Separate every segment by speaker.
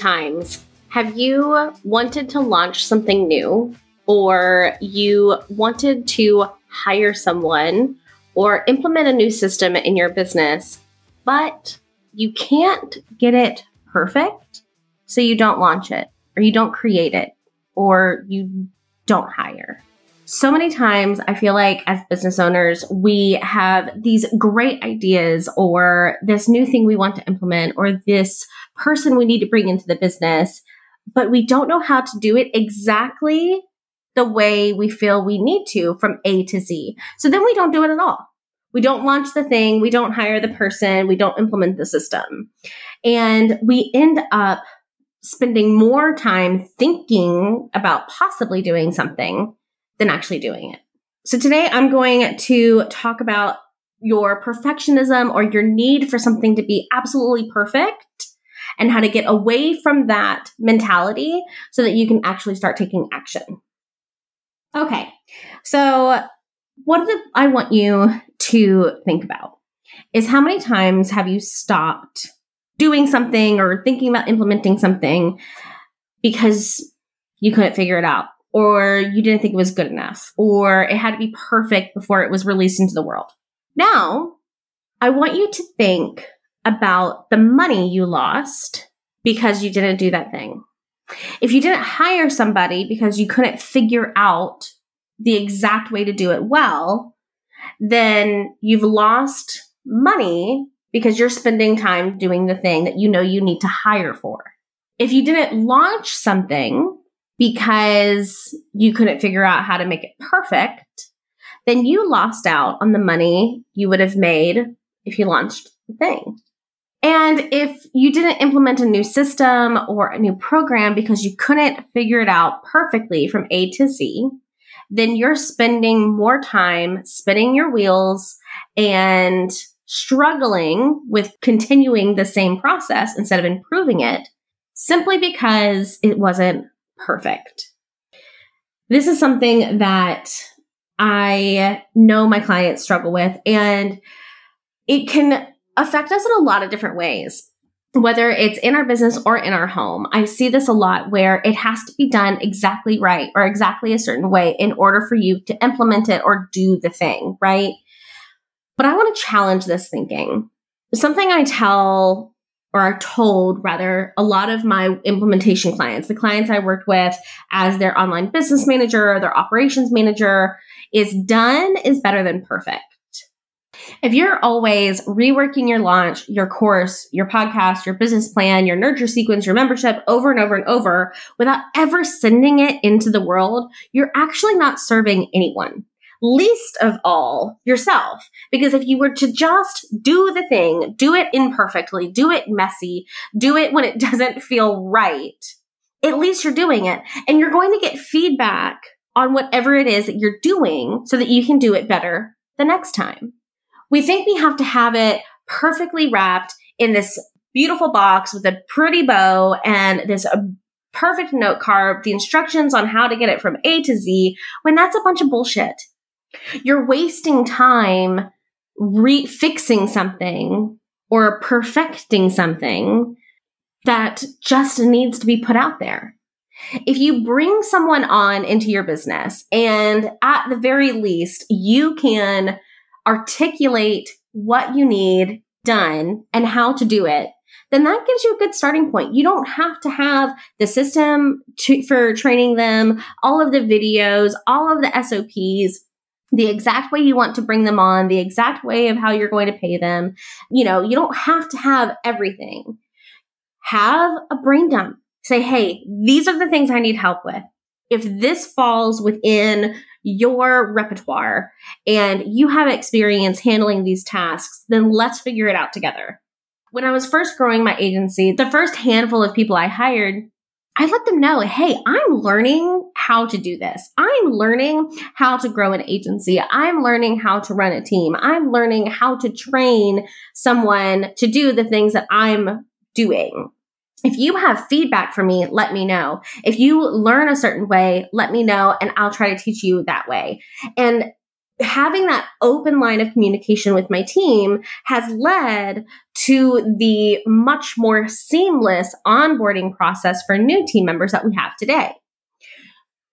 Speaker 1: Times have you wanted to launch something new or you wanted to hire someone or implement a new system in your business, but you can't get it perfect, so you don't launch it or you don't create it or you don't hire? So many times I feel like as business owners, we have these great ideas or this new thing we want to implement or this person we need to bring into the business, but we don't know how to do it exactly the way we feel we need to from A to Z. So then we don't do it at all. We don't launch the thing, we don't hire the person, we don't implement the system. And we end up spending more time thinking about possibly doing something than actually doing it. So today I'm going to talk about your perfectionism or your need for something to be absolutely perfect and how to get away from that mentality so that you can actually start taking action. Okay. So what the, I want you to think about is how many times have you stopped doing something or thinking about implementing something because you couldn't figure it out or you didn't think it was good enough, or it had to be perfect before it was released into the world. Now, I want you to think about the money you lost because you didn't do that thing. If you didn't hire somebody because you couldn't figure out the exact way to do it well, then you've lost money because you're spending time doing the thing that you know you need to hire for. If you didn't launch something because you couldn't figure out how to make it perfect, then you lost out on the money you would have made if you launched the thing. And if you didn't implement a new system or a new program because you couldn't figure it out perfectly from A to Z, then you're spending more time spinning your wheels and struggling with continuing the same process instead of improving it simply because it wasn't perfect. This is something that I know my clients struggle with, and it can affect us in a lot of different ways. Whether it's in our business or in our home, I see this a lot where it has to be done exactly right or exactly a certain way in order for you to implement it or do the thing, right? But I want to challenge this thinking. Something I tell or are told rather a lot of my implementation clients, the clients I worked with as their online business manager their operations manager, is done is better than perfect. If you're always reworking your launch, your course, your podcast, your business plan, your nurture sequence, your membership over and over and over without ever sending it into the world, you're actually not serving anyone least of all yourself. Because if you were to just do the thing, do it imperfectly, do it messy, do it when it doesn't feel right, at least you're doing it. And you're going to get feedback on whatever it is that you're doing so that you can do it better the next time. We think we have to have it perfectly wrapped in this beautiful box with a pretty bow and this uh, perfect note card, the instructions on how to get it from A to Z, when that's a bunch of bullshit. You're wasting time re fixing something or perfecting something that just needs to be put out there. If you bring someone on into your business and at the very least you can articulate what you need done and how to do it, then that gives you a good starting point. You don't have to have the system to, for training them, all of the videos, all of the SOPs the exact way you want to bring them on, the exact way of how you're going to pay them. You know, you don't have to have everything. Have a brain dump. Say, hey, these are the things I need help with. If this falls within your repertoire and you have experience handling these tasks, then let's figure it out together. When I was first growing my agency, the first handful of people I hired I let them know, hey, I'm learning how to do this. I'm learning how to grow an agency. I'm learning how to run a team. I'm learning how to train someone to do the things that I'm doing. If you have feedback for me, let me know. If you learn a certain way, let me know and I'll try to teach you that way. And having that open line of communication with my team has led to the much more seamless onboarding process for new team members that we have today.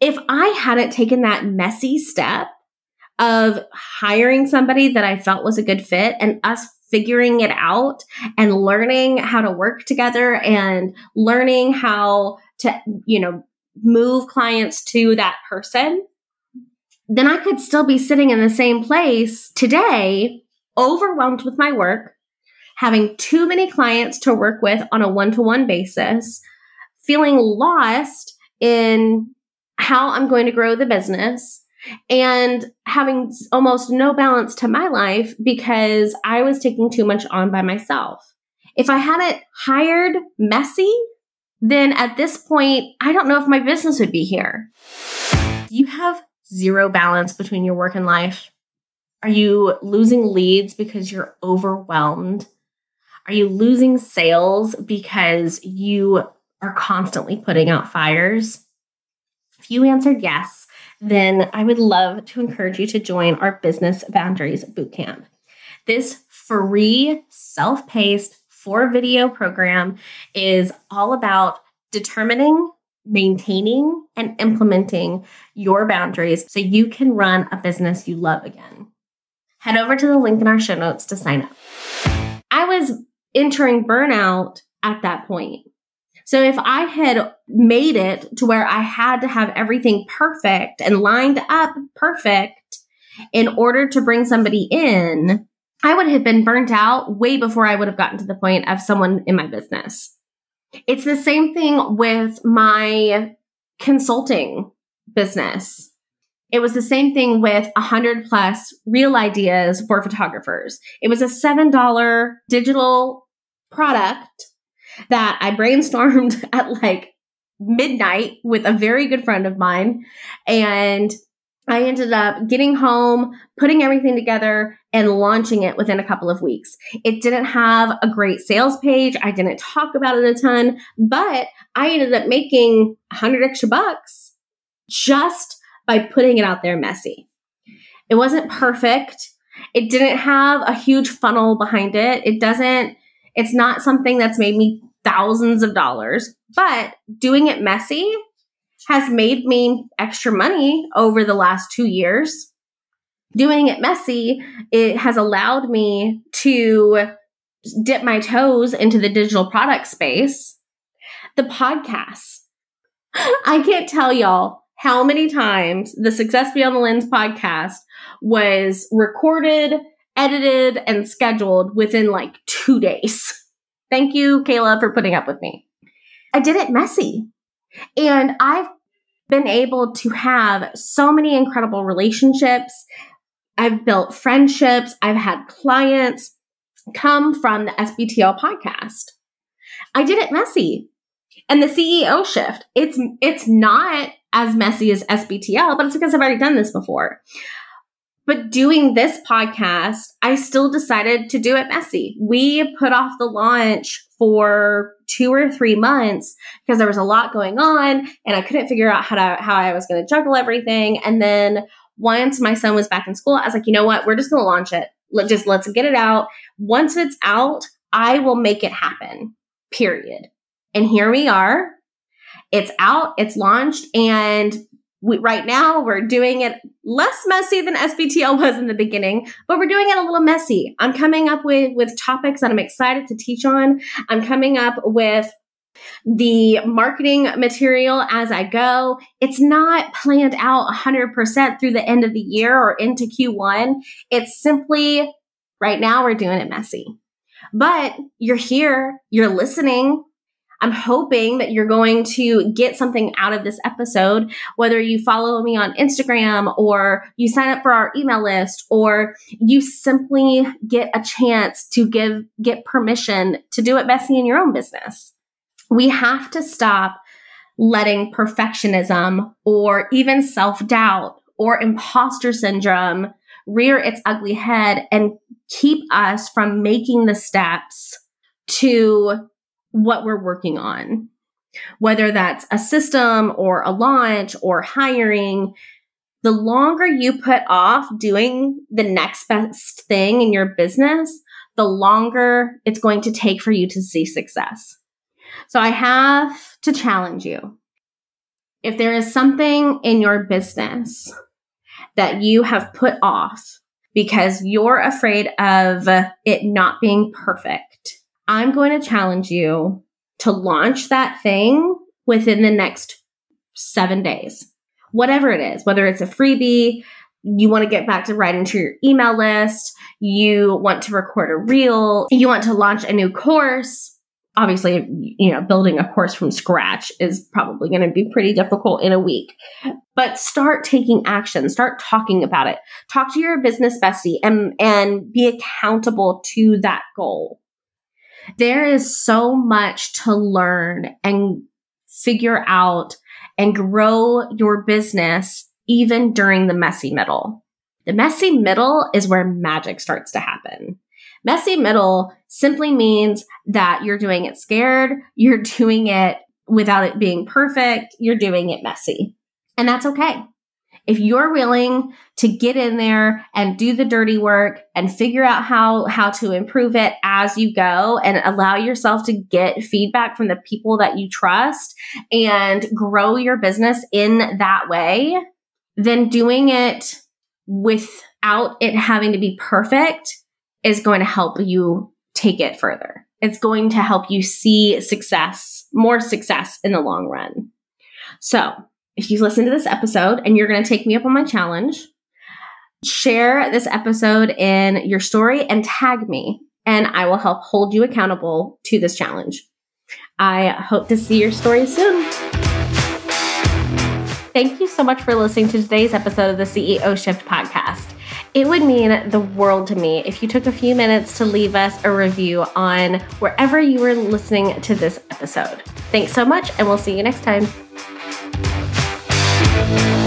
Speaker 1: If I hadn't taken that messy step of hiring somebody that I felt was a good fit and us figuring it out and learning how to work together and learning how to, you know, move clients to that person, then I could still be sitting in the same place today, overwhelmed with my work, having too many clients to work with on a one to one basis, feeling lost in how I'm going to grow the business and having almost no balance to my life because I was taking too much on by myself. If I hadn't hired Messy, then at this point, I don't know if my business would be here. You have zero balance between your work and life. Are you losing leads because you're overwhelmed? Are you losing sales because you are constantly putting out fires? If you answered yes, then I would love to encourage you to join our Business Boundaries Bootcamp. This free, self paced, four video program is all about determining, maintaining, and implementing your boundaries so you can run a business you love again. Head over to the link in our show notes to sign up. I was entering burnout at that point. So if I had made it to where I had to have everything perfect and lined up perfect in order to bring somebody in, I would have been burnt out way before I would have gotten to the point of someone in my business. It's the same thing with my consulting business. It was the same thing with a hundred plus reel ideas for photographers. It was a $7 digital product that I brainstormed at like midnight with a very good friend of mine. And I ended up getting home, putting everything together, and launching it within a couple of weeks. It didn't have a great sales page. I didn't talk about it a ton, but I ended up making a hundred extra bucks just by putting it out there messy. It wasn't perfect. It didn't have a huge funnel behind it. It doesn't, it's not something that's made me thousands of dollars, but doing it messy has made me extra money over the last two years. Doing it messy, it has allowed me to dip my toes into the digital product space. The podcast. I can't tell y'all how many times the Success Beyond the Lens podcast was recorded, edited, and scheduled within like two days. Thank you, Kayla, for putting up with me. I did it messy. And I've been able to have so many incredible relationships. I've built friendships. I've had clients come from the SBTL podcast. I did it messy. And the CEO shift, it's it's not as messy as SBTL, but it's because I've already done this before. But doing this podcast, I still decided to do it messy. We put off the launch for two or three months because there was a lot going on and I couldn't figure out how to how I was going to juggle everything. And then once my son was back in school, I was like, you know what? We're just going to launch it. Let just let's get it out. Once it's out, I will make it happen. Period. And here we are. It's out, it's launched, and we, right now we're doing it less messy than SBTL was in the beginning, but we're doing it a little messy. I'm coming up with, with topics that I'm excited to teach on. I'm coming up with the marketing material as I go. It's not planned out 100% through the end of the year or into Q1. It's simply right now we're doing it messy. But you're here, you're listening, I'm hoping that you're going to get something out of this episode, whether you follow me on Instagram or you sign up for our email list or you simply get a chance to give, get permission to do it messy in your own business. We have to stop letting perfectionism or even self doubt or imposter syndrome rear its ugly head and keep us from making the steps to what we're working on. Whether that's a system or a launch or hiring, the longer you put off doing the next best thing in your business, the longer it's going to take for you to see success. So I have to challenge you. If there is something in your business that you have put off because you're afraid of it not being perfect, I'm going to challenge you to launch that thing within the next seven days. Whatever it is, whether it's a freebie, you want to get back to writing to your email list, you want to record a reel, you want to launch a new course. Obviously, you know, building a course from scratch is probably going to be pretty difficult in a week. But start taking action, start talking about it. Talk to your business bestie and and be accountable to that goal. There is so much to learn and figure out and grow your business even during the messy middle. The messy middle is where magic starts to happen. Messy middle simply means that you're doing it scared, you're doing it without it being perfect, you're doing it messy. And that's okay. If you're willing to get in there and do the dirty work and figure out how, how to improve it as you go and allow yourself to get feedback from the people that you trust and grow your business in that way, then doing it without it having to be perfect is going to help you take it further. It's going to help you see success, more success in the long run. So if you listen to this episode and you're going to take me up on my challenge, share this episode in your story and tag me, and I will help hold you accountable to this challenge. I hope to see your story soon. Thank you so much for listening to today's episode of the CEO Shift podcast. It would mean the world to me if you took a few minutes to leave us a review on wherever you were listening to this episode. Thanks so much, and we'll see you next time. Thank.